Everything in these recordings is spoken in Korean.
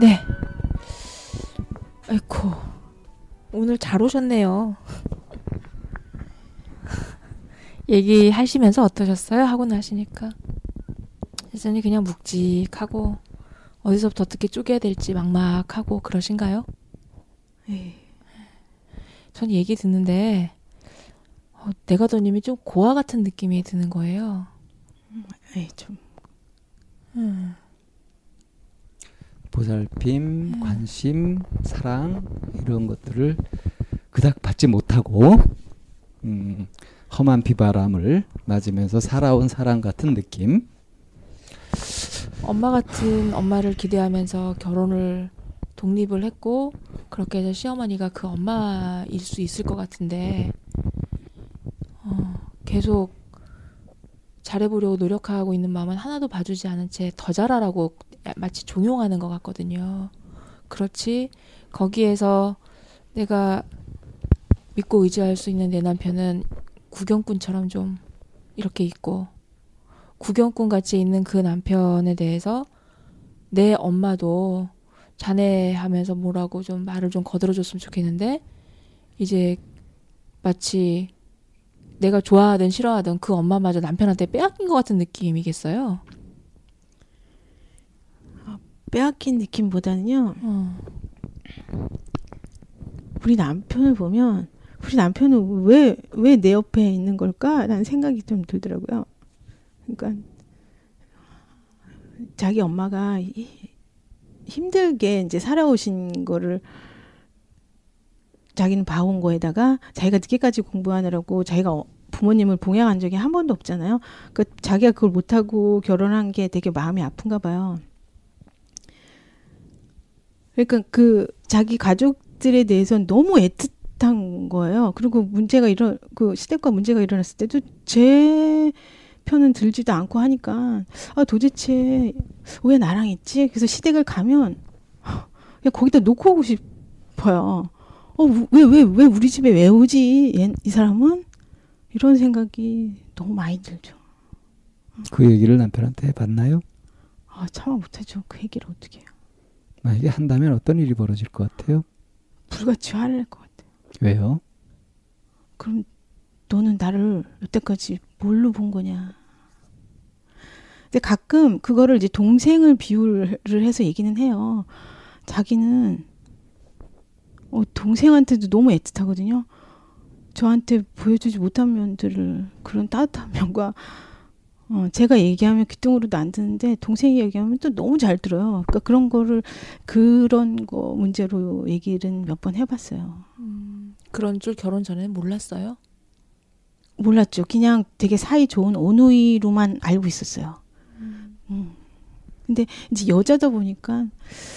네. 아이코. 오늘 잘 오셨네요. 얘기하시면서 어떠셨어요? 하고 나시니까. 여전히 그냥 묵직하고 어디서부터 어떻게 쪼개야 될지 막막하고 그러신가요? 에이, 전 얘기 듣는데 어, 내가 더님이 좀 고아 같은 느낌이 드는 거예요. 에이 좀 음. 보살핌, 음. 관심, 사랑 이런 것들을 그닥 받지 못하고 음, 험한 비바람을 맞으면서 살아온 사람 같은 느낌. 엄마 같은 엄마를 기대하면서 결혼을 독립을 했고 그렇게 해서 시어머니가 그 엄마일 수 있을 것 같은데 어, 계속 잘해보려고 노력하고 있는 마음은 하나도 봐주지 않은 채 더 잘하라고 마치 종용하는 것 같거든요. 그렇지 거기에서 내가 믿고 의지할 수 있는 내 남편은 구경꾼처럼 좀 이렇게 있고 구경꾼 같이 있는 그 남편에 대해서 내 엄마도 자네 하면서 뭐라고 좀 말을 좀 거들어줬으면 좋겠는데 이제 마치 내가 좋아하든 싫어하든 그 엄마마저 남편한테 빼앗긴 것 같은 느낌이겠어요. 빼앗긴 느낌보다는요. 어. 우리 남편을 보면 우리 남편은 왜 왜 내 옆에 있는 걸까라는 생각이 좀 들더라고요. 그러니까 자기 엄마가 히- 힘들게 이제 살아오신 거를 자기는 봐온 거에다가 자기가 늦게까지 공부하느라고 자기가 어- 부모님을 봉양한 적이 한 번도 없잖아요. 그 자기가 그걸 못하고 결혼한 게 되게 마음이 아픈가 봐요. 그러니까 그 자기 가족들에 대해서는 너무 애틋한 거예요. 그리고 문제가 일어 그 시댁과 문제가 일어났을 때도 제 편은 들지도 않고 하니까 아 도대체 왜 나랑 있지? 그래서 시댁을 가면 그냥 거기다 놓고 오고 싶어요. 어왜 왜 왜 우리 집에 왜 오지? 얘, 이 사람은 이런 생각이 너무 많이 들죠. 그 얘기를 남편한테 해봤나요? 아 참아 못하죠. 그 얘기를 어떻게 해요? 만약에 한다면 어떤 일이 벌어질 것 같아요? 불같이 화를 낼 것 같아요. 왜요? 그럼 너는 나를 여태까지 뭘로 본 거냐? 근데 가끔 그거를 이제 동생을 비유를 해서 얘기는 해요. 자기는 어, 동생한테도 너무 애틋하거든요. 저한테 보여주지 못한 면들을 그런 따뜻한 면과 어, 제가 얘기하면 귀뚱으로도 안 듣는데 동생이 얘기하면 또 너무 잘 들어요. 그러니까 그런 거를 그런 거 문제로 얘기를 몇 번 해봤어요. 음, 그런 줄 결혼 전에는 몰랐어요. 몰랐죠. 그냥 되게 사이 좋은 오누이로만 알고 있었어요. 음. 근데 이제 여자다 보니까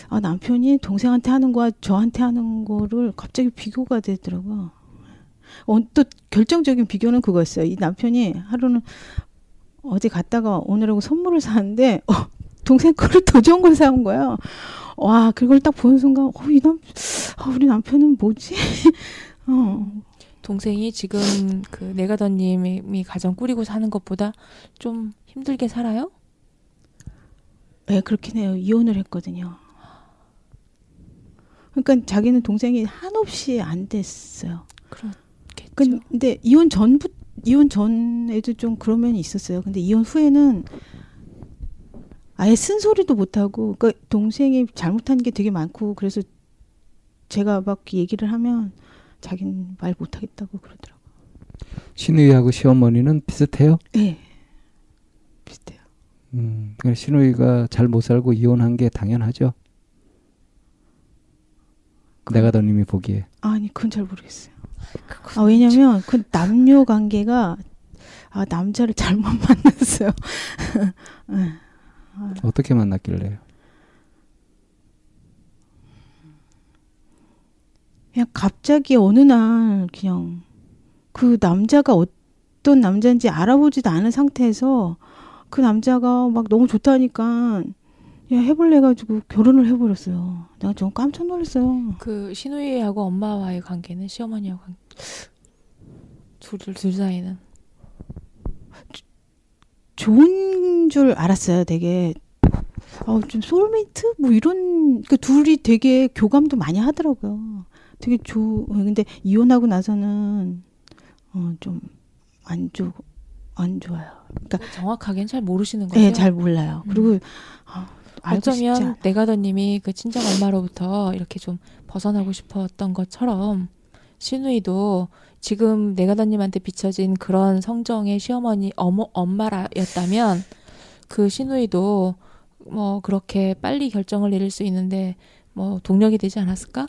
아, 남편이 동생한테 하는 거와 저한테 하는 거를 갑자기 비교가 되더라고요. 어, 또 결정적인 비교는 그거였어요. 이 남편이 하루는 어디 갔다가 오느라고 선물을 사는데 어, 동생 거를 더 좋은 걸 사온 거예요. 와, 그걸 딱 보는 순간 어, 이 남, 아, 우리 남편은 뭐지? 어, 동생이 지금 그 내가더님이 가정 꾸리고 사는 것보다 좀 힘들게 살아요? 네, 그렇긴 해요. 이혼을 했거든요. 그러니까 자기는 동생이 한없이 안 됐어요. 그렇겠죠. 근데 이혼 전부 이혼 전에도 좀 그런 면이 있었어요. 근데 이혼 후에는 아예 쓴소리도 못 하고 그러니까 동생이 잘못한 게 되게 많고 그래서 제가 막 얘기를 하면 자기는 말 못 하겠다고 그러더라고요. 신우이하고 시어머니는 비슷해요? 네. 비슷해요. 음, 그러니까 신우이가 잘 못 살고 이혼한 게 당연하죠. 내가 더님이 보기에. 아니 그건 잘 모르겠어요. 아 왜냐면 그 남녀 관계가 아 남자를 잘못 만났어요. 네. 어떻게 만났길래요? 그냥 갑자기 어느 날 그냥 그 남자가 어떤 남자인지 알아보지도 않은 상태에서 그 남자가 막 너무 좋다니까 야 해볼래 가지고 결혼을 해버렸어요. 내가 좀 깜짝 놀랐어요. 그 신우이하고 엄마와의 관계는 시어머니하고 관... 둘, 둘 사이는 좋은 줄 알았어요. 되게 어, 좀 소울메이트 뭐 이런 그 둘이 되게 교감도 많이 하더라고요. 되게 좋. 근데 이혼하고 나서는 어, 좀 안 좋. 안 좋아요. 그러니까 정확하게는 잘 모르시는 거죠. 네, 잘 몰라요. 그리고 아, 어쩌면 않- 내가더님이 그 친정 엄마로부터 이렇게 좀 벗어나고 싶었던 것처럼 신우이도 지금 내가더님한테 비춰진 그런 성정의 시어머니 어머 엄마라였다면 그 신우이도 뭐 그렇게 빨리 결정을 내릴 수 있는데 뭐 동력이 되지 않았을까?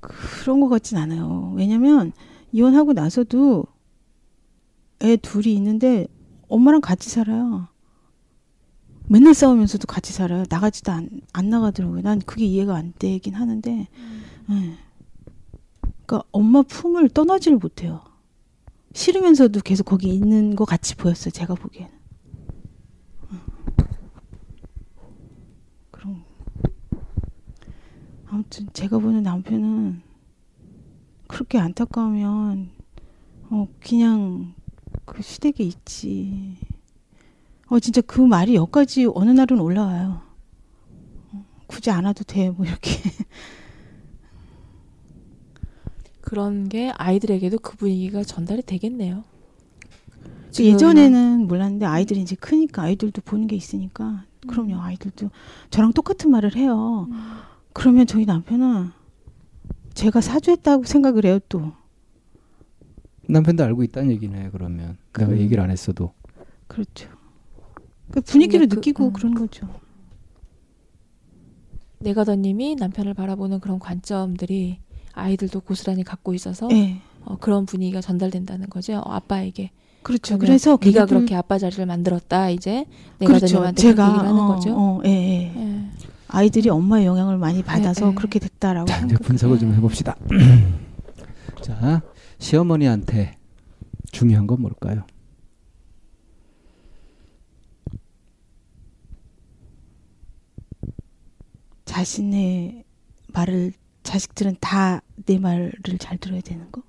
그런 것 같진 않아요. 왜냐면 이혼하고 나서도 애 둘이 있는데 엄마랑 같이 살아요. 맨날 싸우면서도 같이 살아요. 나가지도 안, 안 나가더라고요. 난 그게 이해가 안 되긴 하는데, 예. 그러니까 엄마 품을 떠나지를 못해요. 싫으면서도 계속 거기 있는 것 같이 보였어요. 제가 보기에는. 음. 그런. 아무튼 제가 보는 남편은 그렇게 안타까우면 어 그냥 그 시댁에 있지. 어 진짜 그 말이 여기까지 어느 날은 올라와요. 어, 굳이 안 와도 돼 뭐 이렇게. 그런 게 아이들에게도 그 분위기가 전달이 되겠네요. 지금은- 예전에는 몰랐는데 아이들이 이제 크니까 아이들도 보는 게 있으니까 그럼요 아이들도 저랑 똑같은 말을 해요. 그러면 저희 남편은 제가 사주했다고 생각을 해요 또. 남편도 알고 있다는 얘기네 그러면 내가 그- 얘기를 안 했어도 그렇죠. 그 분위기를 그- 느끼고 음. 그런 거죠. 내가더님이 남편을 바라보는 그런 관점들이 아이들도 고스란히 갖고 있어서 예. 어, 그런 분위기가 전달된다는 거죠. 어, 아빠에게. 그렇죠. 그래서 네가 걔네들- 그렇게 아빠 자리를 만들었다. 이제 그렇죠. 내가더님한테 제가 그렇게 얘기를 하는 어, 거죠. 어, 예, 예. 예. 아이들이 엄마의 영향을 많이 받아서 예. 그렇게 됐다라고. 자 이제 분석을 좀 해봅시다. 자 시어머니한테 중요한 건 뭘까요? 자신의 말을 자식들은 다 내 말을 잘 들어야 되는 거?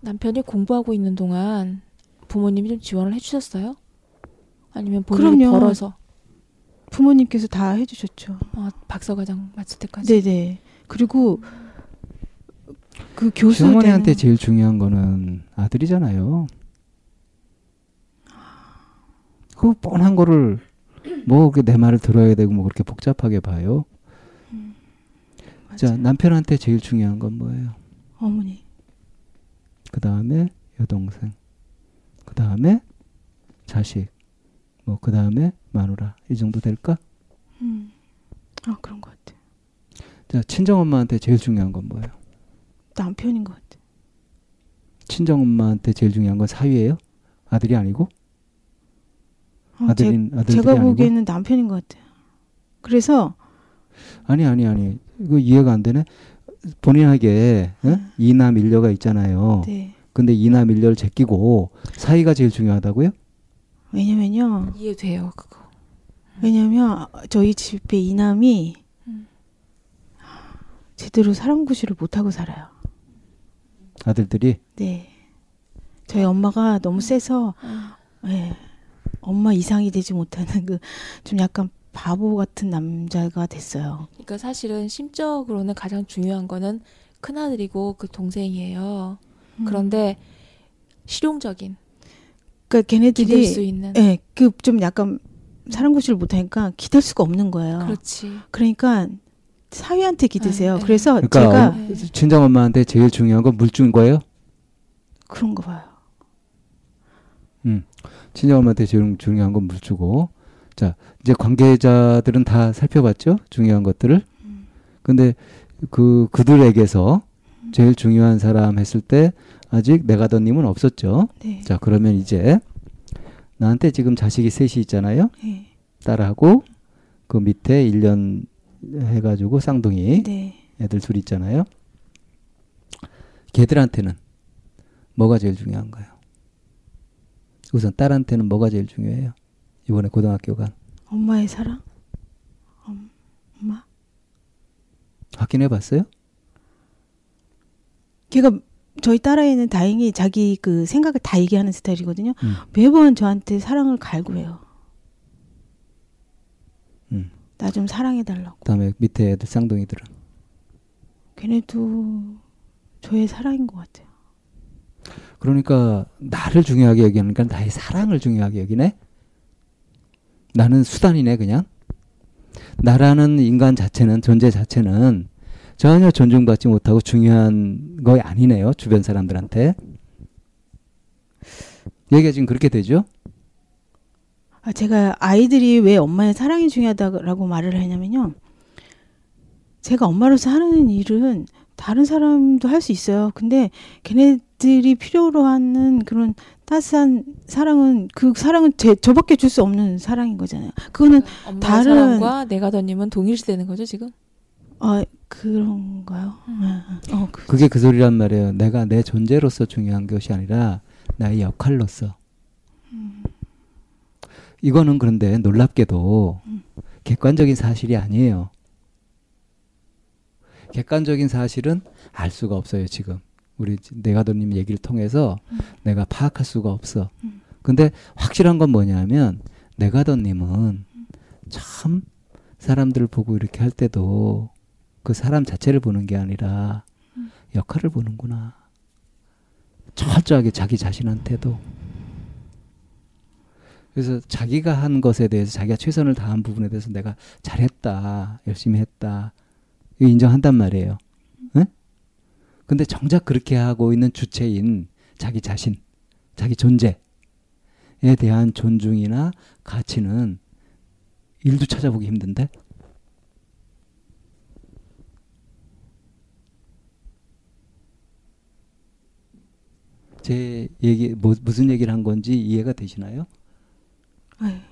남편이 공부하고 있는 동안 부모님이 좀 지원을 해주셨어요? 아니면 본인이 그럼요. 벌어서 부모님께서 다 해주셨죠. 어, 박사과정 마칠 때까지? 네네. 그리고 그 교수 시어머니한테 제일 중요한 거는 아들이잖아요. 그 뻔한 거를 뭐 내 말을 들어야 되고 뭐 그렇게 복잡하게 봐요. 자 맞아요. 남편한테 제일 중요한 건 뭐예요? 어머니. 그 다음에 여동생, 그 다음에 자식, 뭐 그 다음에 마누라 이 정도 될까? 음. 아 그런 것 같아. 자 친정 엄마한테 제일 중요한 건 뭐예요? 남편인 것 같아. 친정 엄마한테 제일 중요한 건 사위예요? 아들이 아니고? 어, 제, 아들인 아들들이 제가 아니고? 보기에는 남편인 것 같아요. 그래서 아니 아니 아니 이거 이해가 안 되네. 본인에게 예? 이남 일녀가 있잖아요. 네. 근데 이남 일녀를 제끼고 사이가 제일 중요하다고요? 왜냐면요. 이해돼요 그거. 왜냐면 저희 집에 이남이 음. 제대로 사랑구실을 못하고 살아요. 아들들이 네. 저희 엄마가 너무 세서 예. 엄마 이상이 되지 못하는 그 좀 약간 바보 같은 남자가 됐어요. 그러니까 사실은 심적으로는 가장 중요한 거는 큰아들이고 그 동생이에요. 음. 그런데 실용적인 그러니까 걔네들이 수 있는. 예, 그 좀 약간 사랑 구실을 못하니까 기댈 수가 없는 거예요. 그렇지. 그러니까 사위한테 기대세요. 아, 네. 그래서 그러니까 제가 어, 친정 엄마한테 제일 중요한 건 물주인 거예요. 그런 거 봐요. 친정 엄마한테 제일 중요한 건 물주고. 자, 이제 관계자들은 다 살펴봤죠? 중요한 것들을. 근데 그 그들에게서 제일 중요한 사람 했을 때 아직 내가 더님은 없었죠. 네. 자, 그러면 이제 나한테 지금 자식이 셋이 있잖아요. 네. 딸하고 그 밑에 1년 해가지고 쌍둥이 네. 애들 둘 있잖아요. 걔들한테는 뭐가 제일 중요한가요? 우선 딸한테는 뭐가 제일 중요해요? 이번에 고등학교 간 엄마의 사랑? 엄, 엄마? 확인해 봤어요? 걔가 저희 딸아이는 다행히 자기 그 생각을 다 얘기하는 스타일이거든요. 음. 매번 저한테 사랑을 갈구해요. 음. 나좀 사랑해 달라고. 그다음에 밑에 애들 쌍둥이들은 걔네도 저의 사랑인 것 같아요. 그러니까 나를 중요하게 여기니까 나의 사랑을 중요하게 여기네. 나는 수단이네 그냥. 나라는 인간 자체는 존재 자체는 전혀 존중받지 못하고 중요한 거 아니네요 주변 사람들한테. 얘기가 지금 그렇게 되죠? 아, 제가 아이들이 왜 엄마의 사랑이 중요하다고 말을 하냐면요. 제가 엄마로서 하는 일은 다른 사람도 할 수 있어요. 근데 걔네들이 필요로 하는 그런 따스한 사랑은 그 사랑은 제, 저밖에 줄 수 없는 사랑인 거잖아요. 그거는 엄마 다른- 사랑과 내가 더님은 동일시되는 거죠 지금? 아 그런가요? 아, 아. 어, 그, 그게 그 소리란 말이에요. 내가 내 존재로서 중요한 것이 아니라 나의 역할로서. 이거는 그런데 놀랍게도 객관적인 사실이 아니에요. 객관적인 사실은 알 수가 없어요, 지금. 우리 내가도님 얘기를 통해서 내가 파악할 수가 없어. 근데 확실한 건 뭐냐면 내가더님은 참 사람들을 보고 이렇게 할 때도 그 사람 자체를 보는 게 아니라 역할을 보는구나. 철저하게 자기 자신한테도. 그래서 자기가 한 것에 대해서 자기가 최선을 다한 부분에 대해서 내가 잘했다, 열심히 했다, 인정한단 말이에요. 응? 근데 정작 그렇게 하고 있는 주체인 자기 자신, 자기 존재에 대한 존중이나 가치는 일도 찾아보기 힘든데? 제 얘기 뭐, 무슨 얘기를 한 건지 이해가 되시나요? 네.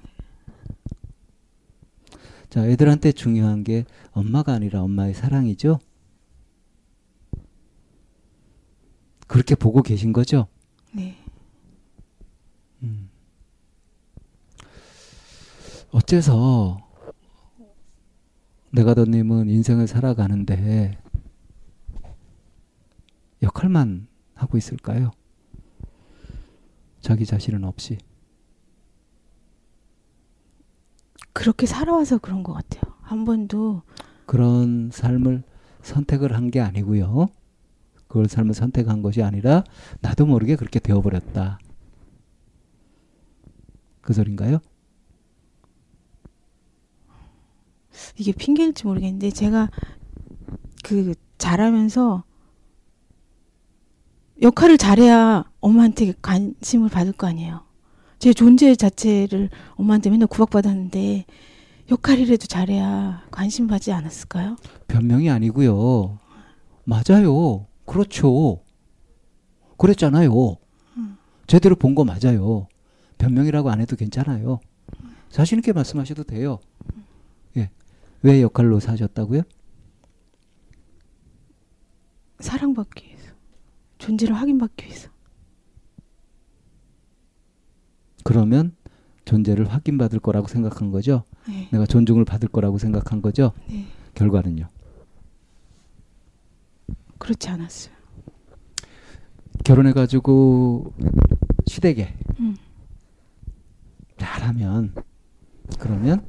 자, 애들한테 중요한 게 엄마가 아니라 엄마의 사랑이죠. 그렇게 보고 계신 거죠? 네. 음. 어째서 내가더님은 인생을 살아가는데 역할만 하고 있을까요? 자기 자신은 없이. 그렇게 살아와서 그런 것 같아요. 한 번도 그런 삶을 선택을 한 게 아니고요. 그걸 삶을 선택한 것이 아니라 나도 모르게 그렇게 되어버렸다. 그 소린가요? 이게 핑계일지 모르겠는데 제가 그 잘하면서 역할을 잘해야 엄마한테 관심을 받을 거 아니에요. 제 존재 자체를 엄마한테 맨날 구박받았는데 역할이라도 잘해야 관심 받지 않았을까요? 변명이 아니고요. 맞아요. 그렇죠. 그랬잖아요. 제대로 본 거 맞아요. 변명이라고 안 해도 괜찮아요. 자신 있게 말씀하셔도 돼요. 예. 왜 역할로 사셨다고요? 사랑받기 위해서. 존재를 확인받기 위해서. 그러면 존재를 확인받을 거라고 생각한 거죠. 네. 내가 존중을 받을 거라고 생각한 거죠. 네. 결과는요. 그렇지 않았어요. 결혼해 가지고 시댁에 음. 잘하면 그러면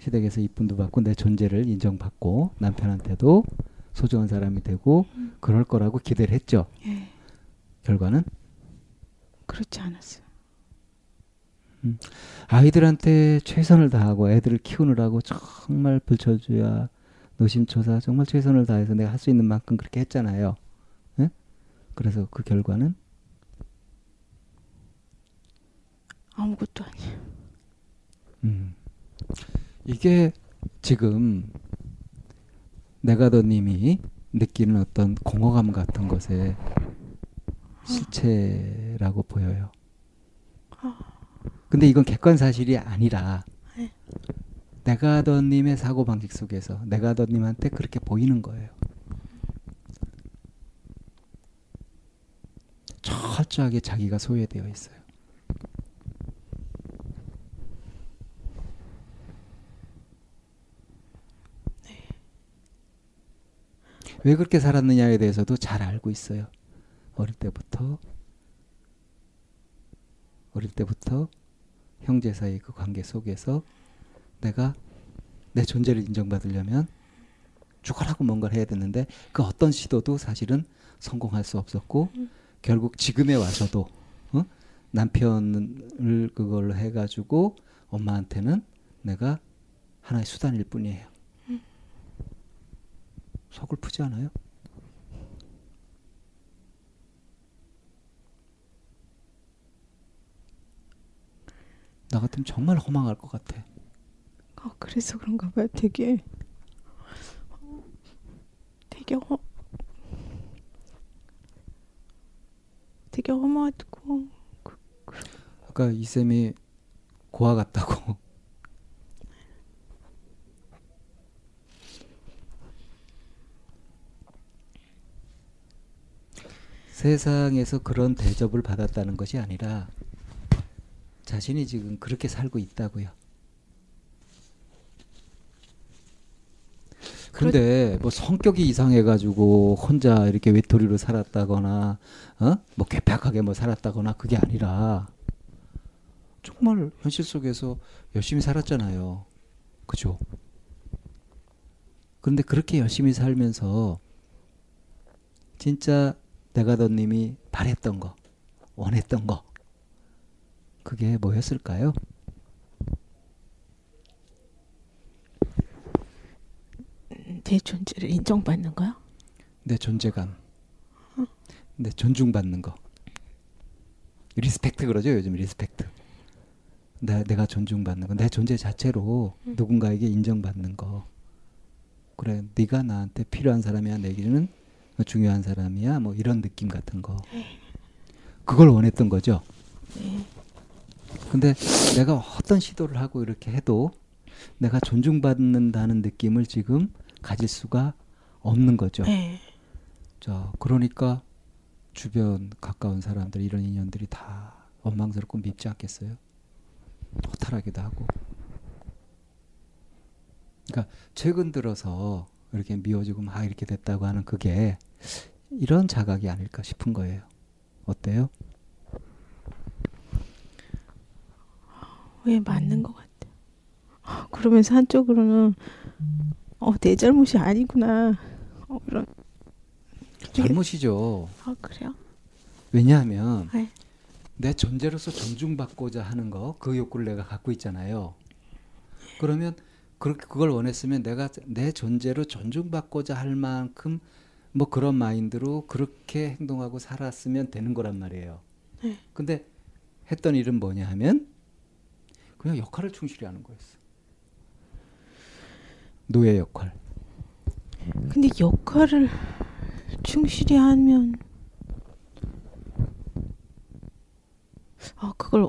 시댁에서 이쁨도 받고 내 존재를 인정받고 남편한테도 소중한 사람이 되고 그럴 거라고 기대를 했죠. 예. 결과는 그렇지 않았어요. 아이들한테 최선을 다하고 애들을 키우느라고 정말 불철주야 노심초사 정말 최선을 다해서 내가 할 수 있는 만큼 그렇게 했잖아요. 예? 그래서 그 결과는 아무것도 아니에요. 음. 이게 지금 내가더님이 느끼는 어떤 공허감 같은 것의 실체라고 보여요. 근데 이건 객관 사실이 아니라 내가더님의 사고 방식 속에서 내가더님한테 그렇게 보이는 거예요. 철저하게 자기가 소외되어 있어요. 왜 그렇게 살았느냐에 대해서도 잘 알고 있어요. 어릴 때부터 어릴 때부터 형제 사이 그 관계 속에서 내가 내 존재를 인정받으려면 죽어라고 뭔가를 해야 되는데 그 어떤 시도도 사실은 성공할 수 없었고 결국 지금에 와서도 어? 남편을 그걸로 해가지고 엄마한테는 내가 하나의 수단일 뿐이에요. 서글프지 않아요? 나 같으면 정말 허망할 것 같아. 아, 그래서 그런가 봐요. 되게 되게 허 되게 험하고 아까 이 쌤이 고아 같다고. 세상에서 그런 대접을 받았다는 것이 아니라 자신이 지금 그렇게 살고 있다고요. 근데 뭐 성격이 이상해가지고 혼자 이렇게 외톨이로 살았다거나 어 뭐 괴팍하게 뭐 살았다거나 그게 아니라 정말 현실 속에서 열심히 살았잖아요. 그죠? 그런데 그렇게 열심히 살면서 진짜 내가더님이 바랬던 거, 원했던 거, 그게 뭐였을까요? 내 존재를 인정받는 거요? 내 존재감, 내 존중받는 거. respect 그러죠 요즘 respect. 내, 내가 존중받는 거, 내 존재 자체로 누군가에게 인정받는 거. 그래, 네가 나한테 필요한 사람이야, 내 기준은 중요한 사람이야, 뭐 이런 느낌 같은 거. 그걸 원했던 거죠. 근데 내가 어떤 시도를 하고 이렇게 해도 내가 존중받는다는 느낌을 지금 가질 수가 없는 거죠. 네. 자, 그러니까 주변 가까운 사람들 이런 인연들이 다 원망스럽고 밉지 않겠어요? 허탈하기도 하고. 그러니까 최근 들어서 이렇게 미워지고 막 이렇게 됐다고 하는 그게 이런 자각이 아닐까 싶은 거예요. 어때요? 왜 맞는 것 같아. 아, 그러면서 한쪽으로는 어, 내 잘못이 아니구나. 어, 이런. 잘못이죠. 아 그래요? 왜냐하면 네. 내 존재로서 존중받고자 하는 거, 그 욕구를 내가 갖고 있잖아요. 그러면 그렇게 그걸 원했으면 내가 내 존재로 존중받고자 할 만큼 뭐 그런 마인드로 그렇게 행동하고 살았으면 되는 거란 말이에요. 네. 근데 했던 일은 뭐냐 하면 그냥 역할을 충실히 하는 거였어. 노예 역할. 근데 역할을 충실히 하면 아 그걸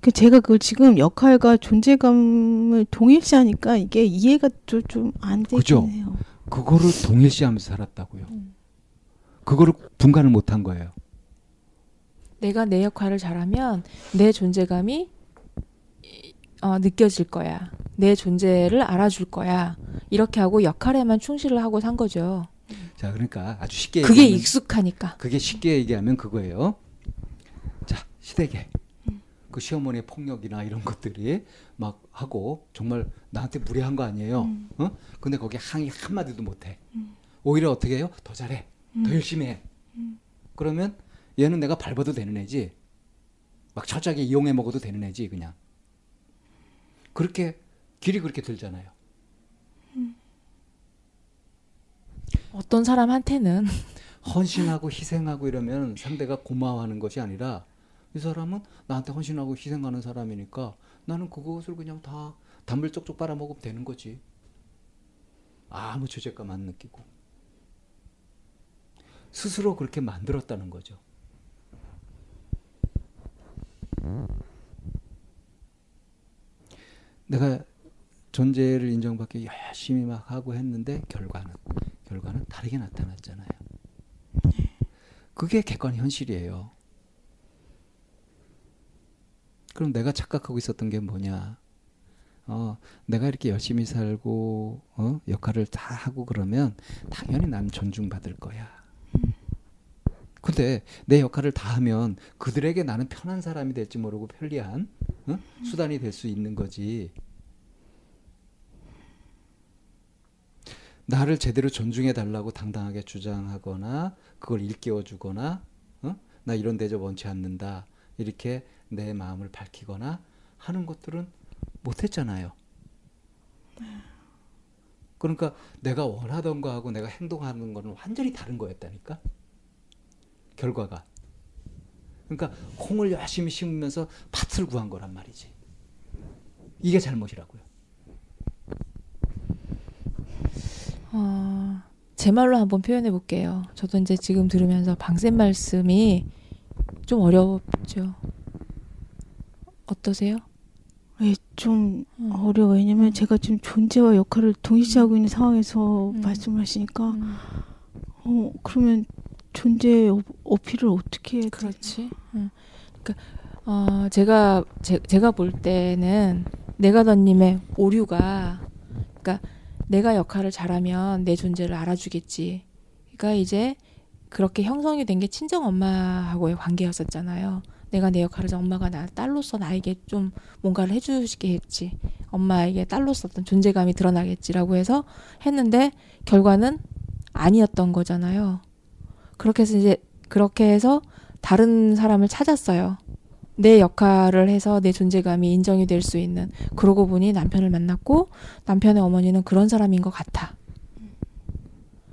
그 제가 그걸 지금 역할과 존재감을 동일시하니까 이게 이해가 좀안 되긴 그죠? 해요. 그거를 동일시하면서 살았다고요. 음. 그거를 분간을 못한 거예요. 내가 내 역할을 잘하면 내 존재감이 어, 느껴질 거야. 내 존재를 알아줄 거야. 이렇게 하고 역할에만 충실을 하고 산 거죠. 자, 그러니까 아주 쉽게 그게 얘기하면 익숙하니까. 그게 쉽게 얘기하면 그거예요. 자, 시댁에 그 시어머니의 폭력이나 이런 것들이 막 하고 정말 나한테 무례한 거 아니에요. 어? 근데 거기에 항의 한 마디도 못 해. 오히려 어떻게 해요? 더 잘해. 더 열심히 해. 그러면 얘는 내가 밟아도 되는 애지. 막 철저하게 이용해 먹어도 되는 애지 그냥. 그렇게 길이 그렇게 들잖아요. 어떤 사람한테는 헌신하고 희생하고 이러면 상대가 고마워하는 것이 아니라 이 사람은 나한테 헌신하고 희생하는 사람이니까 나는 그것을 그냥 다 단물 쪽쪽 빨아먹으면 되는 거지. 아무 죄책감 안 느끼고. 스스로 그렇게 만들었다는 거죠. 내가 존재를 인정받기 열심히 막 하고 했는데 결과는 결과는 다르게 나타났잖아요. 그게 객관 현실이에요. 그럼 내가 착각하고 있었던 게 뭐냐? 어, 내가 이렇게 열심히 살고 어, 역할을 다 하고 그러면 당연히 난 존중받을 거야. 근데 내 역할을 다 하면 그들에게 나는 편한 사람이 될지 모르고 편리한 어? 수단이 될 수 있는 거지. 나를 제대로 존중해 달라고 당당하게 주장하거나 그걸 일깨워 주거나 어? 나 이런 대접 원치 않는다 이렇게 내 마음을 밝히거나 하는 것들은 못했잖아요. 그러니까 내가 원하던 거하고 내가 행동하는 거는 완전히 다른 거였다니까. 결과가. 그러니까 콩을 열심히 심으면서 팥을 구한 거란 말이지. 이게 잘못이라고요. 어, 제 말로 한번 표현해 볼게요. 저도 이제 지금 들으면서 방쌤 말씀이 좀 어렵죠. 어떠세요? 예, 좀 음. 어려워. 왜냐면 제가 지금 존재와 역할을 동시하고 있는 상황에서 음. 말씀을 하시니까 음, 어 그러면 존재 어- 어필을 어떻게 해야 돼? 그렇지. 음. 그러니까 어, 제가 제, 제가 볼 때는 내가더님의 오류가 그러니까 내가 역할을 잘하면 내 존재를 알아주겠지. 그러니까 이제 그렇게 형성이 된 게 친정 엄마하고의 관계였었잖아요. 내가 내 역할을 잘 엄마가 나 딸로서 나에게 좀 뭔가를 해주시겠지. 엄마에게 딸로서 어떤 존재감이 드러나겠지라고 해서 했는데 결과는 아니었던 거잖아요. 그렇게 해서 이제 그렇게 해서 다른 사람을 찾았어요. 내 역할을 해서 내 존재감이 인정이 될 수 있는. 그러고 보니 남편을 만났고 남편의 어머니는 그런 사람인 것 같아.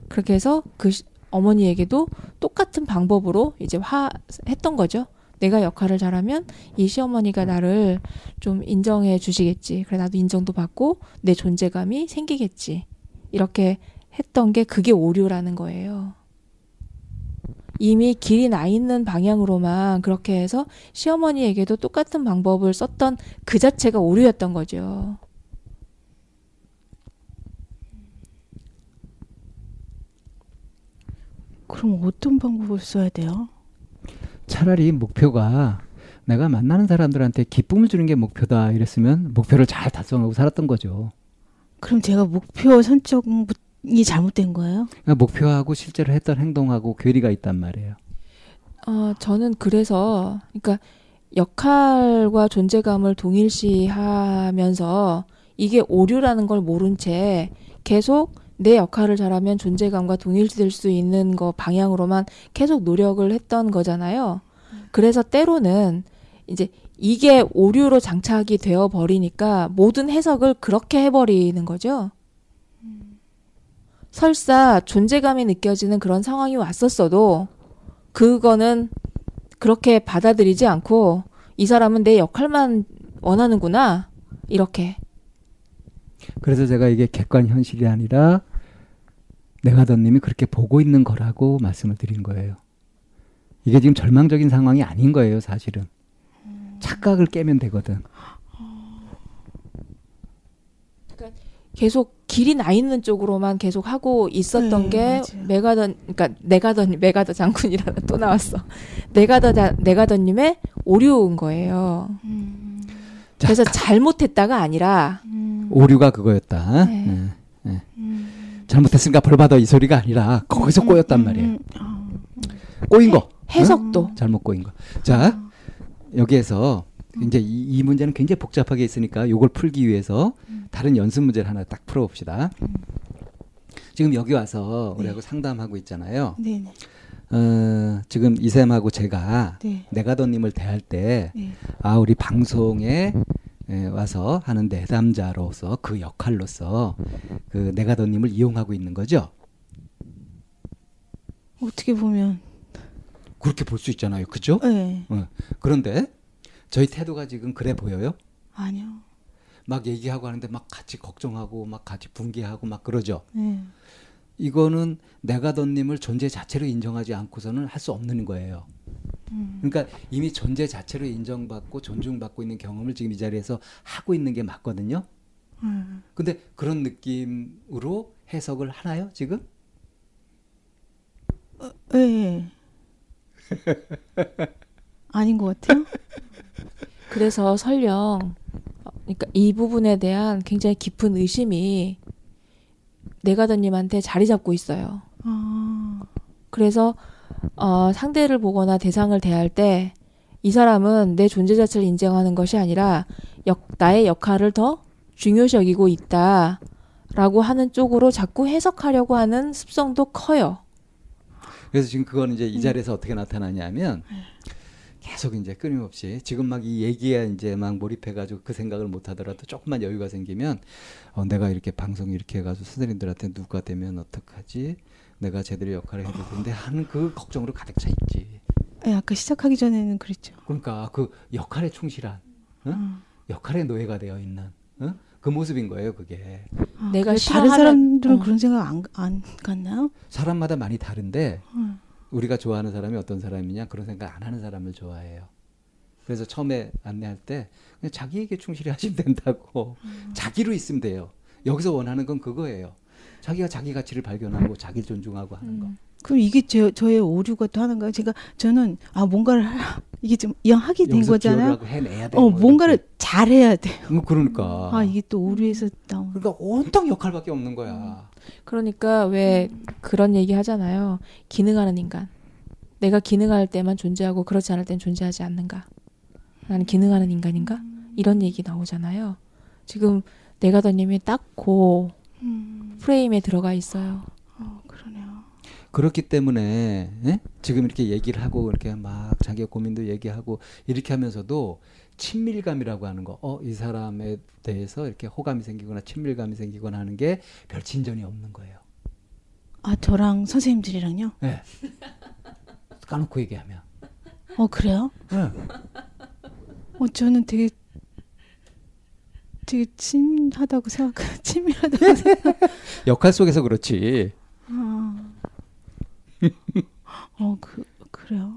그렇게 해서 그 시- 어머니에게도 똑같은 방법으로 이제 화 했던 거죠. 내가 역할을 잘하면 이 시어머니가 나를 좀 인정해 주시겠지. 그래 나도 인정도 받고 내 존재감이 생기겠지. 이렇게 했던 게 그게 오류라는 거예요. 이미 길이 나 있는 방향으로만 그렇게 해서 시어머니에게도 똑같은 방법을 썼던 그 자체가 오류였던 거죠. 그럼 어떤 방법을 써야 돼요? 차라리 목표가 내가 만나는 사람들한테 기쁨을 주는 게 목표다 이랬으면 목표를 잘 달성하고 살았던 거죠. 그럼 제가 목표 선정 이 잘못된 거예요? 그러니까 목표하고 실제로 했던 행동하고 괴리가 있단 말이에요. 어, 저는 그래서, 그러니까 역할과 존재감을 동일시하면서 이게 오류라는 걸 모른 채 계속 내 역할을 잘하면 존재감과 동일시될 수 있는 거 방향으로만 계속 노력을 했던 거잖아요. 그래서 때로는 이제 이게 오류로 장착이 되어 버리니까 모든 해석을 그렇게 해버리는 거죠. 설사 존재감이 느껴지는 그런 상황이 왔었어도 그거는 그렇게 받아들이지 않고 이 사람은 내 역할만 원하는구나 이렇게 그래서 제가 이게 객관 현실이 아니라 내가더님이 그렇게 보고 있는 거라고 말씀을 드린 거예요. 이게 지금 절망적인 상황이 아닌 거예요, 사실은. 착각을 깨면 되거든. 계속 길이 나 있는 쪽으로만 계속 하고 있었던 네, 게 맞아요. 메가던 그러니까 내가던 메가더 장군이라는 또 나왔어 내가더 자- 내가더님의 오류인 거예요. 음, 자, 그래서 잘못했다가 아니라 음, 오류가 그거였다. 네. 예. 음, 잘못했으니까 벌받아 이 소리가 아니라 거기서 꼬였단 음, 말이에요. 음, 아, 꼬인 거. 해석도 잘못 꼬인 거. 자, 여기에서 이제 이, 이 문제는 굉장히 복잡하게 있으니까 이걸 풀기 위해서 다른 연습 문제를 하나 딱 풀어봅시다. 지금 여기 와서 우리하고 상담하고 있잖아요. 네 네. 어, 지금 이샘하고 제가 네. 내가더님을 대할 때, 네. 아, 우리 방송에 에, 와서 하는 내담자로서 그 역할로서 그 내가더님을 이용하고 있는 거죠. 어떻게 보면 그렇게 볼 수 있잖아요. 그죠? 네. 어. 그런데 저희 태도가 지금 그래 보여요? 아니요. 막 얘기하고 하는데 막 같이 걱정하고 막 같이 분개하고 막 그러죠. 네. 이거는 내가더님을 존재 자체로 인정하지 않고서는 할 수 없는 거예요. 음. 그러니까 이미 존재 자체로 인정받고 존중받고 있는 경험을 지금 이 자리에서 하고 있는 게 맞거든요. 음. 근데 그런 느낌으로 해석을 하나요, 지금? 네. 아닌 것 같아요. 그래서 설령 어, 그러니까 이 부분에 대한 굉장히 깊은 의심이 내가더님한테 자리 잡고 있어요. 아, 그래서 어, 상대를 보거나 대상을 대할 때 이 사람은 내 존재 자체를 인정하는 것이 아니라 역, 나의 역할을 더 중요시 여기고 있다라고 하는 쪽으로 자꾸 해석하려고 하는 습성도 커요. 그래서 지금 그거는 이제 이 자리에서 어떻게 나타나냐면 계속 이제 끊임없이 지금 막 이 얘기에 이제 막 몰입해가지고 그 생각을 못 하더라도 조금만 여유가 생기면 어, 내가 이렇게 방송 이렇게 해가지고 선생님들한테 누가 되면 어떡하지? 내가 제대로 역할을 해야 되는데 하는 그 걱정으로 가득 차 있지. 네, 아까 시작하기 전에는 그랬죠. 그러니까 그 역할에 충실한 응? 음. 역할의 노예가 되어 있는 응? 그 모습인 거예요. 그게 아, 내가 다른 사람들은 어. 그런 생각 안, 안 갔나요? 사람마다 많이 다른데 음. 우리가 좋아하는 사람이 어떤 사람이냐 그런 생각 안 하는 사람을 좋아해요. 그래서 처음에 안내할 때 그냥 자기에게 충실히 하시면 된다고 자기로 있으면 돼요. 여기서 원하는 건 그거예요. 자기가 자기 가치를 발견하고 자기를 존중하고 하는 거. 음. 그럼 이게 제, 저의 오류가 또 하는가요? 제가 저는 아 뭔가를 하, 이게 좀 이왕 하게 된 거잖아요. 해내야 되는 어 거예요. 뭔가를 잘해야 돼요. 음, 그러니까. 아 이게 또 오류에서 나온. 그러니까 온통 역할밖에 없는 거야. 그러니까 왜 그런 얘기 하잖아요. 기능하는 인간. 내가 기능할 때만 존재하고 그렇지 않을 땐 존재하지 않는가. 나는 기능하는 인간인가? 이런 얘기 나오잖아요. 지금 내가더님이 딱고 음, 프레임에 들어가 있어요. 그렇기 때문에 예? 지금 이렇게 얘기를 하고 이렇게 막 자기의 고민도 얘기하고 이렇게 하면서도 친밀감이라고 하는 거, 어, 이 사람에 대해서 이렇게 호감이 생기거나 친밀감이 생기거나 하는 게 별 진전이 없는 거예요. 아 저랑 선생님들이랑요. 예. 까놓고 얘기하면. 어 그래요? 예. 어 저는 되게 되게 친하다고 생각 친밀하다고 생각. 역할 속에서 그렇지. 아. 어그 그래요.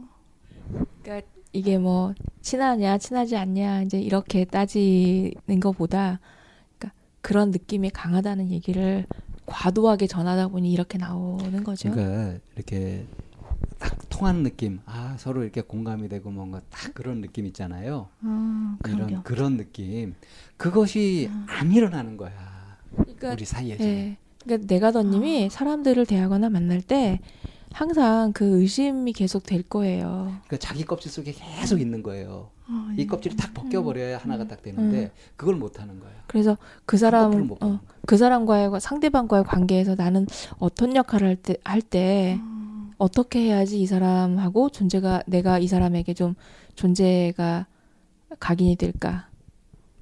그러니까 이게 뭐 친하냐 친하지 않냐 이제 이렇게 따지는 것보다 그러니까 그런 느낌이 강하다는 얘기를 과도하게 전하다 보니 이렇게 나오는 거죠. 그러니까 이렇게 딱 통하는 느낌. 아, 서로 이렇게 공감이 되고 뭔가 딱 그런 느낌 있잖아요. 아 이런 없- 그런 느낌. 그것이 안 일어나는 거야. 그러니까 우리 사이에. 예. 그러니까 내가더님이 사람들을 대하거나 만날 때 항상 그 의심이 계속 될 거예요. 그러니까 자기 껍질 속에 계속 있는 거예요. 아, 이 껍질을 딱 벗겨버려야 하나가 딱 되는데 그걸 못 하는 거야. 그래서 그못 어, 그 사람과의 상대방과의 관계에서 나는 어떤 역할을 할 때 할때 아, 어떻게 해야지 이 사람하고 존재가 내가 이 사람에게 좀 존재가 각인이 될까?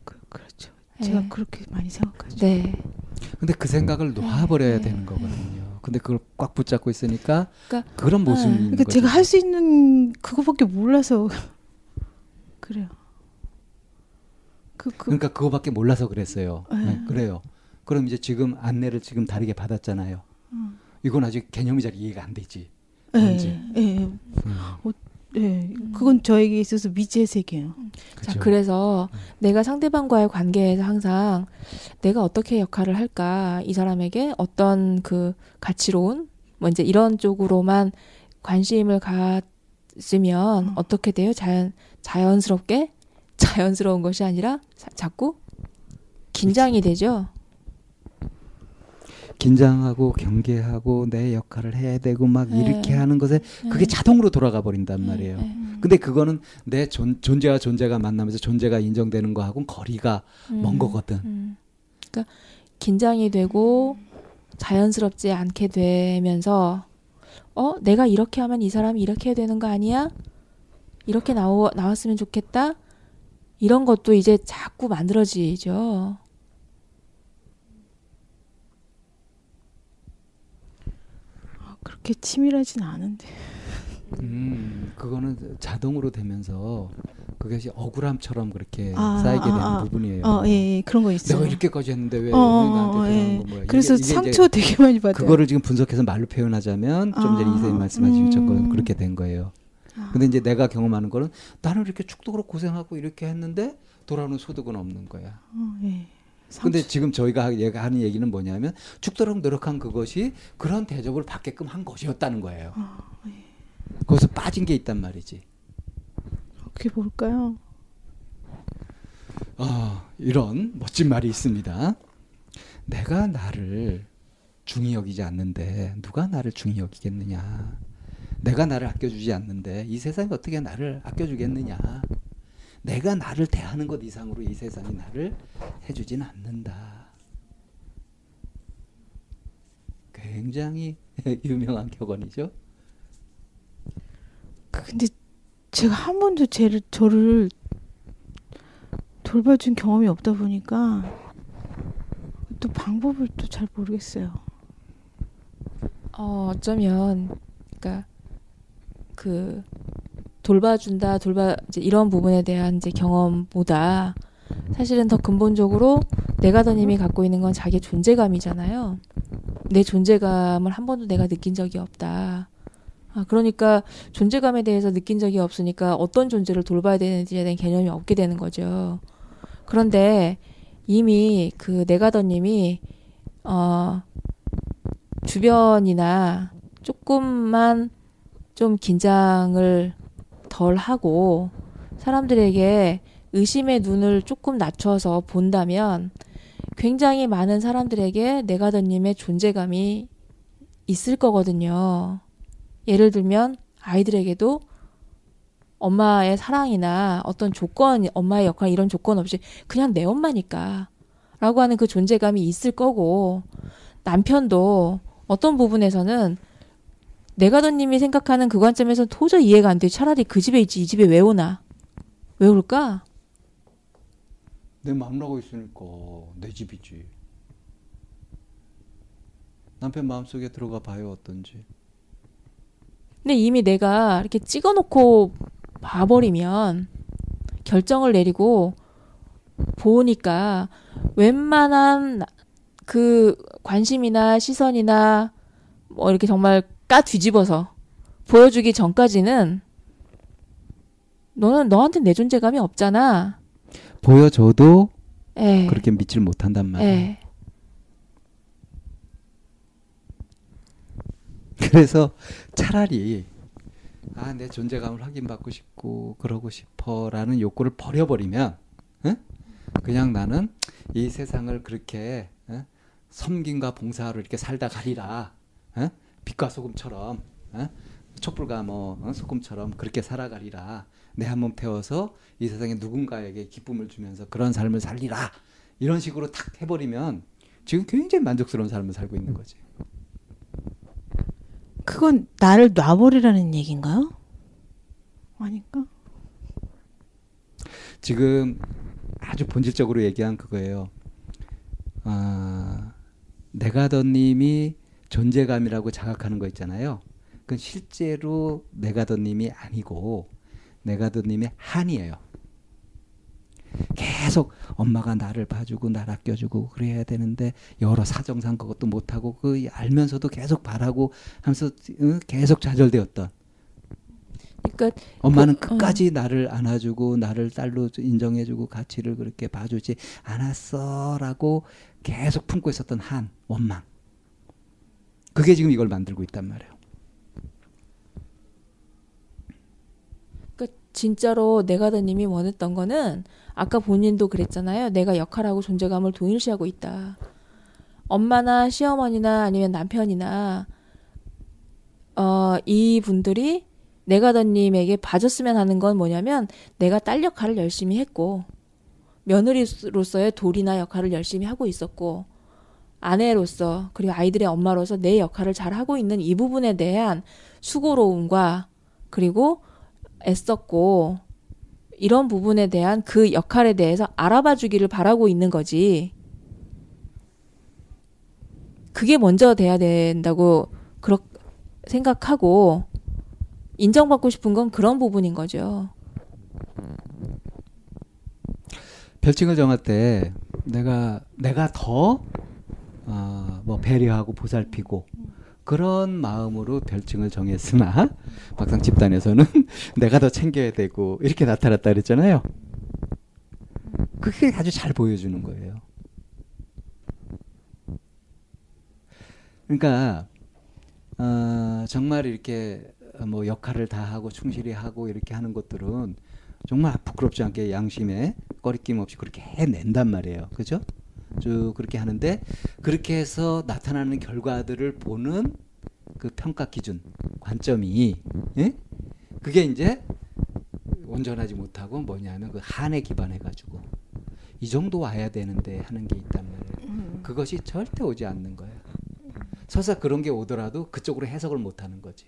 그, 그렇죠. 제가 예. 그렇게 많이 생각하죠. 네. 근데 그 생각을 놓아버려야 네. 되는 거거든요. 근데 그걸 꽉 붙잡고 있으니까 그러니까 그런 네. 있는 그러니까 거죠. 제가 할 수 있는 그거밖에 몰라서 그래요. 그, 그, 그러니까 그거밖에 몰라서 그랬어요. 네. 네, 그래요. 그럼 이제 지금 안내를 지금 다르게 받았잖아요. 음. 이건 아직 개념이 잘 이해가 안 되지. 예, 뭔지. 예, 예, 음, 예. 그건 저에게 있어서 미지의 세계예요. 자, 그죠? 그래서 내가 상대방과의 관계에서 항상 내가 어떻게 역할을 할까? 이 사람에게 어떤 그 가치로운 뭐 이제 이런 쪽으로만 관심을 가지면 음. 어떻게 돼요? 자연 자연스럽게 자연스러운 것이 아니라 사- 자꾸 긴장이 되죠. 긴장하고 경계하고 내 역할을 해야 되고 막 네. 이렇게 하는 것에 그게 네. 자동으로 돌아가 버린단 말이에요. 네. 근데 그거는 내 존, 존재와 존재가 만나면서 존재가 인정되는 거하고는 거리가 먼 음. 거거든. 음. 그러니까 긴장이 되고 자연스럽지 않게 되면서 어 내가 이렇게 하면 이 사람이 이렇게 해야 되는 거 아니야? 이렇게 나오, 나왔으면 좋겠다. 이런 것도 이제 자꾸 만들어지죠. 그렇게 치밀하진 않은데. 음, 그거는 자동으로 되면서 그것이 억울함처럼 그렇게 아, 쌓이게 되는 아, 아. 부분이에요. 어, 예, 예, 그런 거 있어요. 내가 이렇게까지 했는데 왜, 어, 어, 왜 나한테 어, 그러는 예. 거 뭐야? 그래서 이게- 이게 상처 되게 많이 받아요. 그거를 지금 분석해서 말로 표현하자면 좀 전에 아, 이선생님 말씀하신 것처럼 음. 그렇게 된 거예요. 아. 근데 이제 내가 경험하는 거는 나는 이렇게 축덕으로 고생하고 이렇게 했는데 돌아오는 소득은 없는 거야. 어, 예. 근데. 지금 저희가 하- 하는 얘기는 뭐냐면 죽도록 노력한 그것이 그런 대접을 받게끔 한 것이었다는 거예요. 아, 거기서 빠진 게 있단 말이지. 그게 뭘까요? 아, 이런 멋진 말이 있습니다. 내가 나를 중히 여기지 않는데 누가 나를 중히 여기겠느냐? 내가 나를 아껴주지 않는데 이 세상이 어떻게 나를 아껴주겠느냐? 내가 나를 대하는 것 이상으로 이 세상이 나를 해주진 않는다. 굉장히 유명한 격언이죠. 그- 근데 제가 한 번도 쟤를 저를 돌봐준 경험이 없다 보니까 또 방법을 또 잘 모르겠어요. 어, 어쩌면 그러니까 그 돌봐준다 돌봐 이제 이런 부분에 대한 이제 경험보다 사실은 더 근본적으로 내가 더님이 갖고 있는 건 자기 존재감이잖아요. 내 존재감을 한 번도 내가 느낀 적이 없다. 아, 그러니까 존재감에 대해서 느낀 적이 없으니까 어떤 존재를 돌봐야 되는지에 대한 개념이 없게 되는 거죠. 그런데 이미 그 내가 더님이 어 주변이나 조금만 좀 긴장을 덜 하고 사람들에게 의심의 눈을 조금 낮춰서 본다면 굉장히 많은 사람들에게 내가더님의 존재감이 있을 거거든요. 예를 들면 아이들에게도 엄마의 사랑이나 어떤 조건, 엄마의 역할 이런 조건 없이 그냥 내 엄마니까 라고 하는 그 존재감이 있을 거고 남편도 어떤 부분에서는 내가더님이 생각하는 그 관점에서 도저히 이해가 안 돼. 차라리 그 집에 있지 이 집에 왜 오나? 왜 올까? 내 마음라고 있으니까 내 집이지. 남편 마음속에 들어가 봐요 어떤지. 근데 이미 내가 이렇게 찍어놓고 봐버리면 결정을 내리고 보니까 웬만한 그 관심이나 시선이나 뭐 이렇게 정말 까 뒤집어서 보여주기 전까지는 너는 너한테 내 존재감이 없잖아. 보여줘도 에. 그렇게 믿질 못한단 말이에요. 에. 그래서 차라리 아 내 존재감을 확인받고 싶고 그러고 싶어라는 욕구를 버려버리면 응? 그냥 나는 이 세상을 그렇게 응? 섬김과 봉사로 이렇게 살다 가리라 응? 빛과 소금처럼 응? 촛불과 뭐 어? 소금처럼 그렇게 살아가리라 내 한 몸 태워서 이 세상에 누군가에게 기쁨을 주면서 그런 삶을 살리라 이런 식으로 탁 해버리면 지금 굉장히 만족스러운 삶을 살고 있는 거지. 그건 나를 놔버리라는 얘기인가요? 아닐까? 지금 아주 본질적으로 얘기한 그거예요. 아, 내가더님이 존재감이라고 자각하는 거 있잖아요. 그건 실제로 내가더님이 아니고 내가더님의 한이에요. 계속 엄마가 나를 봐주고 나를 아껴주고 그래야 되는데 여러 사정상 그것도 못하고 그 알면서도 계속 바라고 하면서 응? 계속 좌절되었던 그러니까 엄마는 그- 끝까지 나를 안아주고 나를 딸로 인정해주고 가치를 그렇게 봐주지 않았어라고 계속 품고 있었던 한 원망. 그게 지금 이걸 만들고 있단 말이에요. 그러니까 진짜로 내가더님이 원했던 거는 아까 본인도 그랬잖아요. 내가 역할하고 존재감을 동일시하고 있다. 엄마나 시어머니나 아니면 남편이나 어, 이 분들이 내가더님에게 봐줬으면 하는 건 뭐냐면 내가 딸 역할을 열심히 했고 며느리로서의 도리나 역할을 열심히 하고 있었고 아내로서 그리고 아이들의 엄마로서 내 역할을 잘 하고 있는 이 부분에 대한 수고로움과 그리고 애썼고 이런 부분에 대한 그 역할에 대해서 알아봐 주기를 바라고 있는 거지. 그게 먼저 돼야 된다고 그렇 생각하고 인정받고 싶은 건 그런 부분인 거죠. 별칭을 정할 때 내가 내가 더 어, 뭐 배려하고 보살피고 그런 마음으로 별칭을 정했으나 막상 집단에서는 내가 더 챙겨야 되고 이렇게 나타났다 그랬잖아요. 그게 아주 잘 보여주는 거예요. 그러니까 어, 정말 이렇게 뭐 역할을 다 하고 충실히 하고 이렇게 하는 것들은 정말 부끄럽지 않게 양심에 꺼리낌 없이 그렇게 해낸단 말이에요. 그죠? 쭉 그렇게 하는데 그렇게 해서 나타나는 결과들을 보는 그 평가 기준 관점이 예? 그게 이제 온전하지 못하고 뭐냐면 그 한에 기반해 가지고 이 정도 와야 되는데 하는 게 있단 말이에요. 그것이 절대 오지 않는 거예요. 설사 그런 게 오더라도 그쪽으로 해석을 못 하는 거지.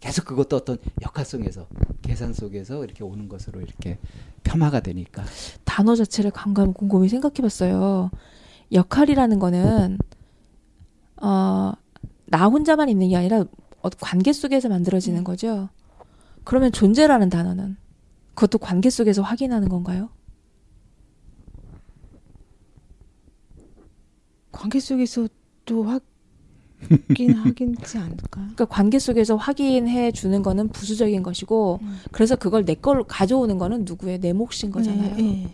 계속 그것도 어떤 역할성에서 계산 속에서 이렇게 오는 것으로 이렇게 폄하가 되니까 단어 자체를 감감 곰곰이 생각해봤어요. 역할이라는 거는 어, 나 혼자만 있는 게 아니라 어, 관계 속에서 만들어지는 거죠. 그러면 존재라는 단어는 그것도 관계 속에서 확인하는 건가요? 관계 속에서 또 확 인 하긴지 않을까요? 그러니까 관계 속에서 확인해 주는 거는 부수적인 것이고 음. 그래서 그걸 내 걸 가져오는 거는 누구의 내 몫인 거잖아요. 네, 네.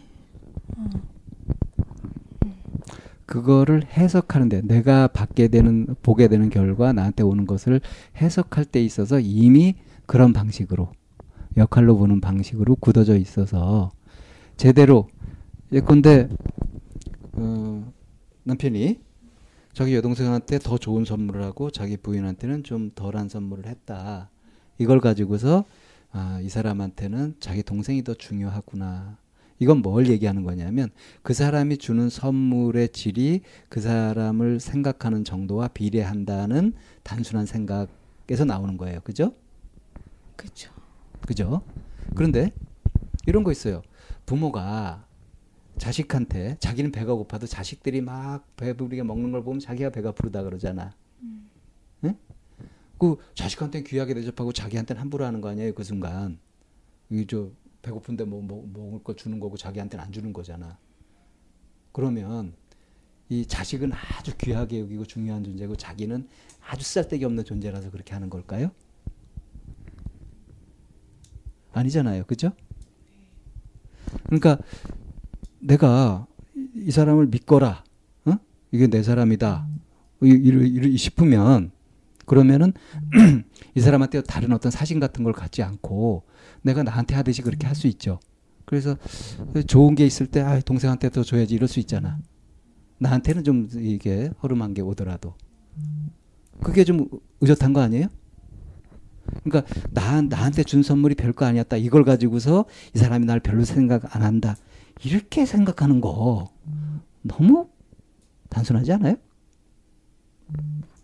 그거를 해석하는데 내가 받게 되는 보게 되는 결과 나한테 오는 것을 해석할 때 있어서 이미 그런 방식으로 역할로 보는 방식으로 굳어져 있어서 제대로 예컨대 어, 남편이 자기 여동생한테 더 좋은 선물을 하고 자기 부인한테는 좀 덜한 선물을 했다. 이걸 가지고서 아, 이 사람한테는 자기 동생이 더 중요하구나. 이건 뭘 얘기하는 거냐면 그 사람이 주는 선물의 질이 그 사람을 생각하는 정도와 비례한다는 단순한 생각에서 나오는 거예요. 그죠? 그렇죠. 그죠? 그런데 이런 거 있어요. 부모가 자식한테 자기는 배가 고파도 자식들이 막 배부르게 먹는 걸 보면 자기가 배가 부르다 그러잖아. 응? 그 자식한테 귀하게 대접하고 자기한테는 함부로 하는 거 아니에요? 그 순간. 이저 배고픈데 뭐, 뭐 먹을 거 주는 거고 자기한테는 안 주는 거잖아. 그러면 이 자식은 아주 귀하게 여기고 중요한 존재고 자기는 아주 쓸데기 없는 존재라서 그렇게 하는 걸까요? 아니잖아요. 그죠? 그러니까 내가 이 사람을 믿거라. 어? 이게 내 사람이다. 싶으면 그러면은 이 사람한테 다른 어떤 사심 같은 걸 갖지 않고 내가 나한테 하듯이 그렇게 할 수 있죠. 그래서 좋은 게 있을 때 아, 동생한테 더 줘야지 이럴 수 있잖아. 나한테는 좀 이게 허름한 게 오더라도 그게 좀 의젓한 거 아니에요? 그러니까 나 나한테 준 선물이 별거 아니었다. 이걸 가지고서 이 사람이 날 별로 생각 안 한다. 이렇게 생각하는 거 너무 단순하지 않아요?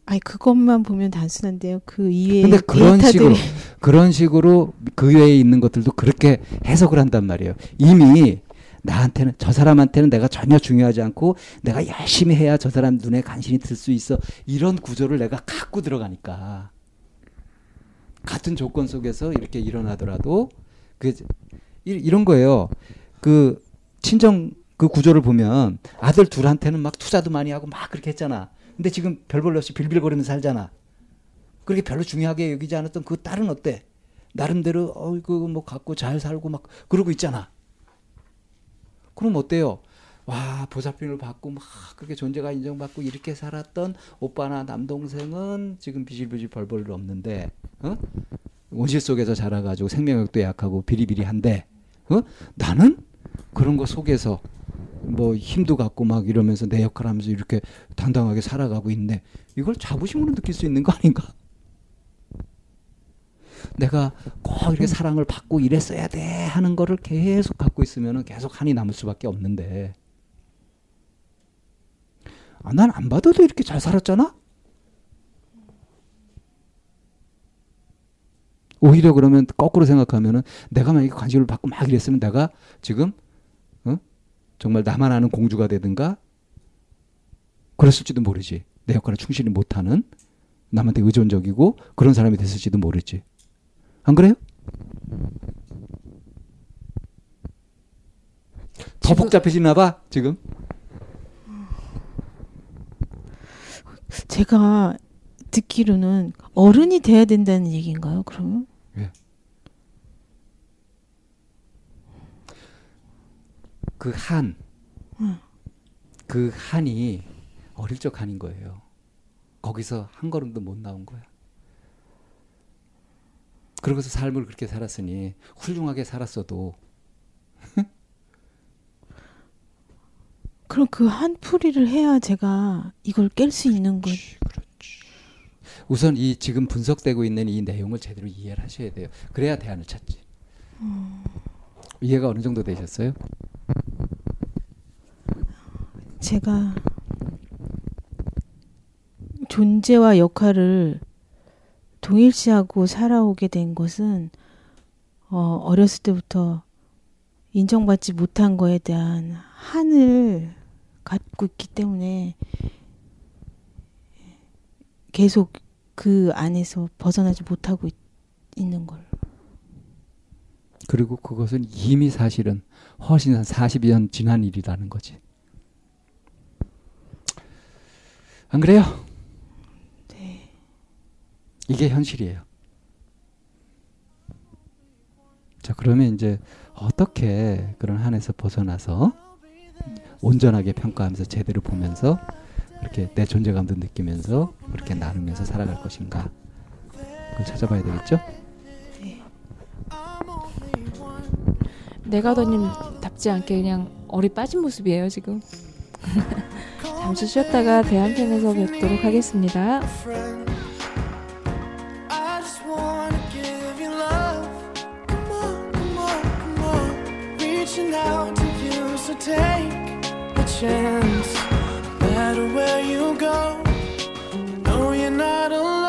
아니 그것만 보면 단순한데요. 그 이외에 근데 그런 데이터들이 식으로 그런 식으로 그 외에 있는 것들도 그렇게 해석을 한단 말이에요. 이미 나한테는 저 사람한테는 내가 전혀 중요하지 않고 내가 열심히 해야 저 사람 눈에 간신히 들 수 있어 이런 구조를 내가 갖고 들어가니까 같은 조건 속에서 이렇게 일어나더라도 그 이- 이런 거예요. 그 친정 그 구조를 보면 아들 둘한테는 막 투자도 많이 하고 막 그렇게 했잖아. 근데 지금 별볼 없이 빌빌거리면서 살잖아. 그렇게 별로 중요하게 여기지 않았던 그 딸은 어때? 나름대로 어이구 뭐 갖고 잘 살고 막 그러고 있잖아. 그럼 어때요? 와 보살핌을 받고 막 그렇게 존재가 인정받고 이렇게 살았던 오빠나 남동생은 지금 비실비실 벌벌 없는데 어? 온실 속에서 자라가지고 생명력도 약하고 비리비리한데 어? 나는 그런 거 속에서 뭐 힘도 갖고 막 이러면서 내 역할 하면서 이렇게 당당하게 살아가고 있네. 이걸 자부심으로 느낄 수 있는 거 아닌가? 내가 꼭 이렇게 사랑을 받고 이랬어야 돼 하는 거를 계속 갖고 있으면 계속 한이 남을 수밖에 없는데 아, 난 안 받아도 이렇게 잘 살았잖아? 오히려 그러면 거꾸로 생각하면은 내가 만약에 관심을 받고 막 이랬으면 내가 지금 어? 정말 나만 아는 공주가 되든가 그랬을지도 모르지. 내 역할을 충실히 못하는 남한테 의존적이고 그런 사람이 됐을지도 모르지. 안 그래요? 더 복잡해지나 봐 지금. 제가 듣기로는 어른이 돼야 된다는 얘기인가요? 그러면? 그 한, 그 한이 어릴 적 한인 거예요. 거기서 한 걸음도 못 나온 거야. 그러고서 삶을 그렇게 살았으니 훌륭하게 살았어도 그럼 그 한 풀이를 해야 제가 이걸 깰 수 있는 거. 우선 이 지금 분석되고 있는 이 내용을 제대로 이해를 하셔야 돼요. 그래야 대안을 찾지. 이해가 어느 정도 되셨어요? 제가 존재와 역할을 동일시하고 살아오게 된 것은 어, 어렸을 때부터 인정받지 못한 거에 대한 한을 갖고 있기 때문에 계속 그 안에서 벗어나지 못하고 있, 있는 걸. 그리고 그것은 이미 사실은 훨씬 한 40년 지난 일이라는 거지. 안 그래요? 네. 이게 현실이에요. 자, 그러면 이제 어떻게 그런 한에서 벗어나서 온전하게 평가하면서 제대로 보면서 그렇게 내 존재감도 느끼면서 그렇게 나누면서 살아갈 것인가? 그걸 찾아봐야 되겠죠? 내가 더님 답지 않게 그냥 어리 빠진 모습이에요 지금. 잠시 쉬었다가 대한편에서 뵙도록 하겠습니다. you you, chance. No matter where you go, no, you're not alone.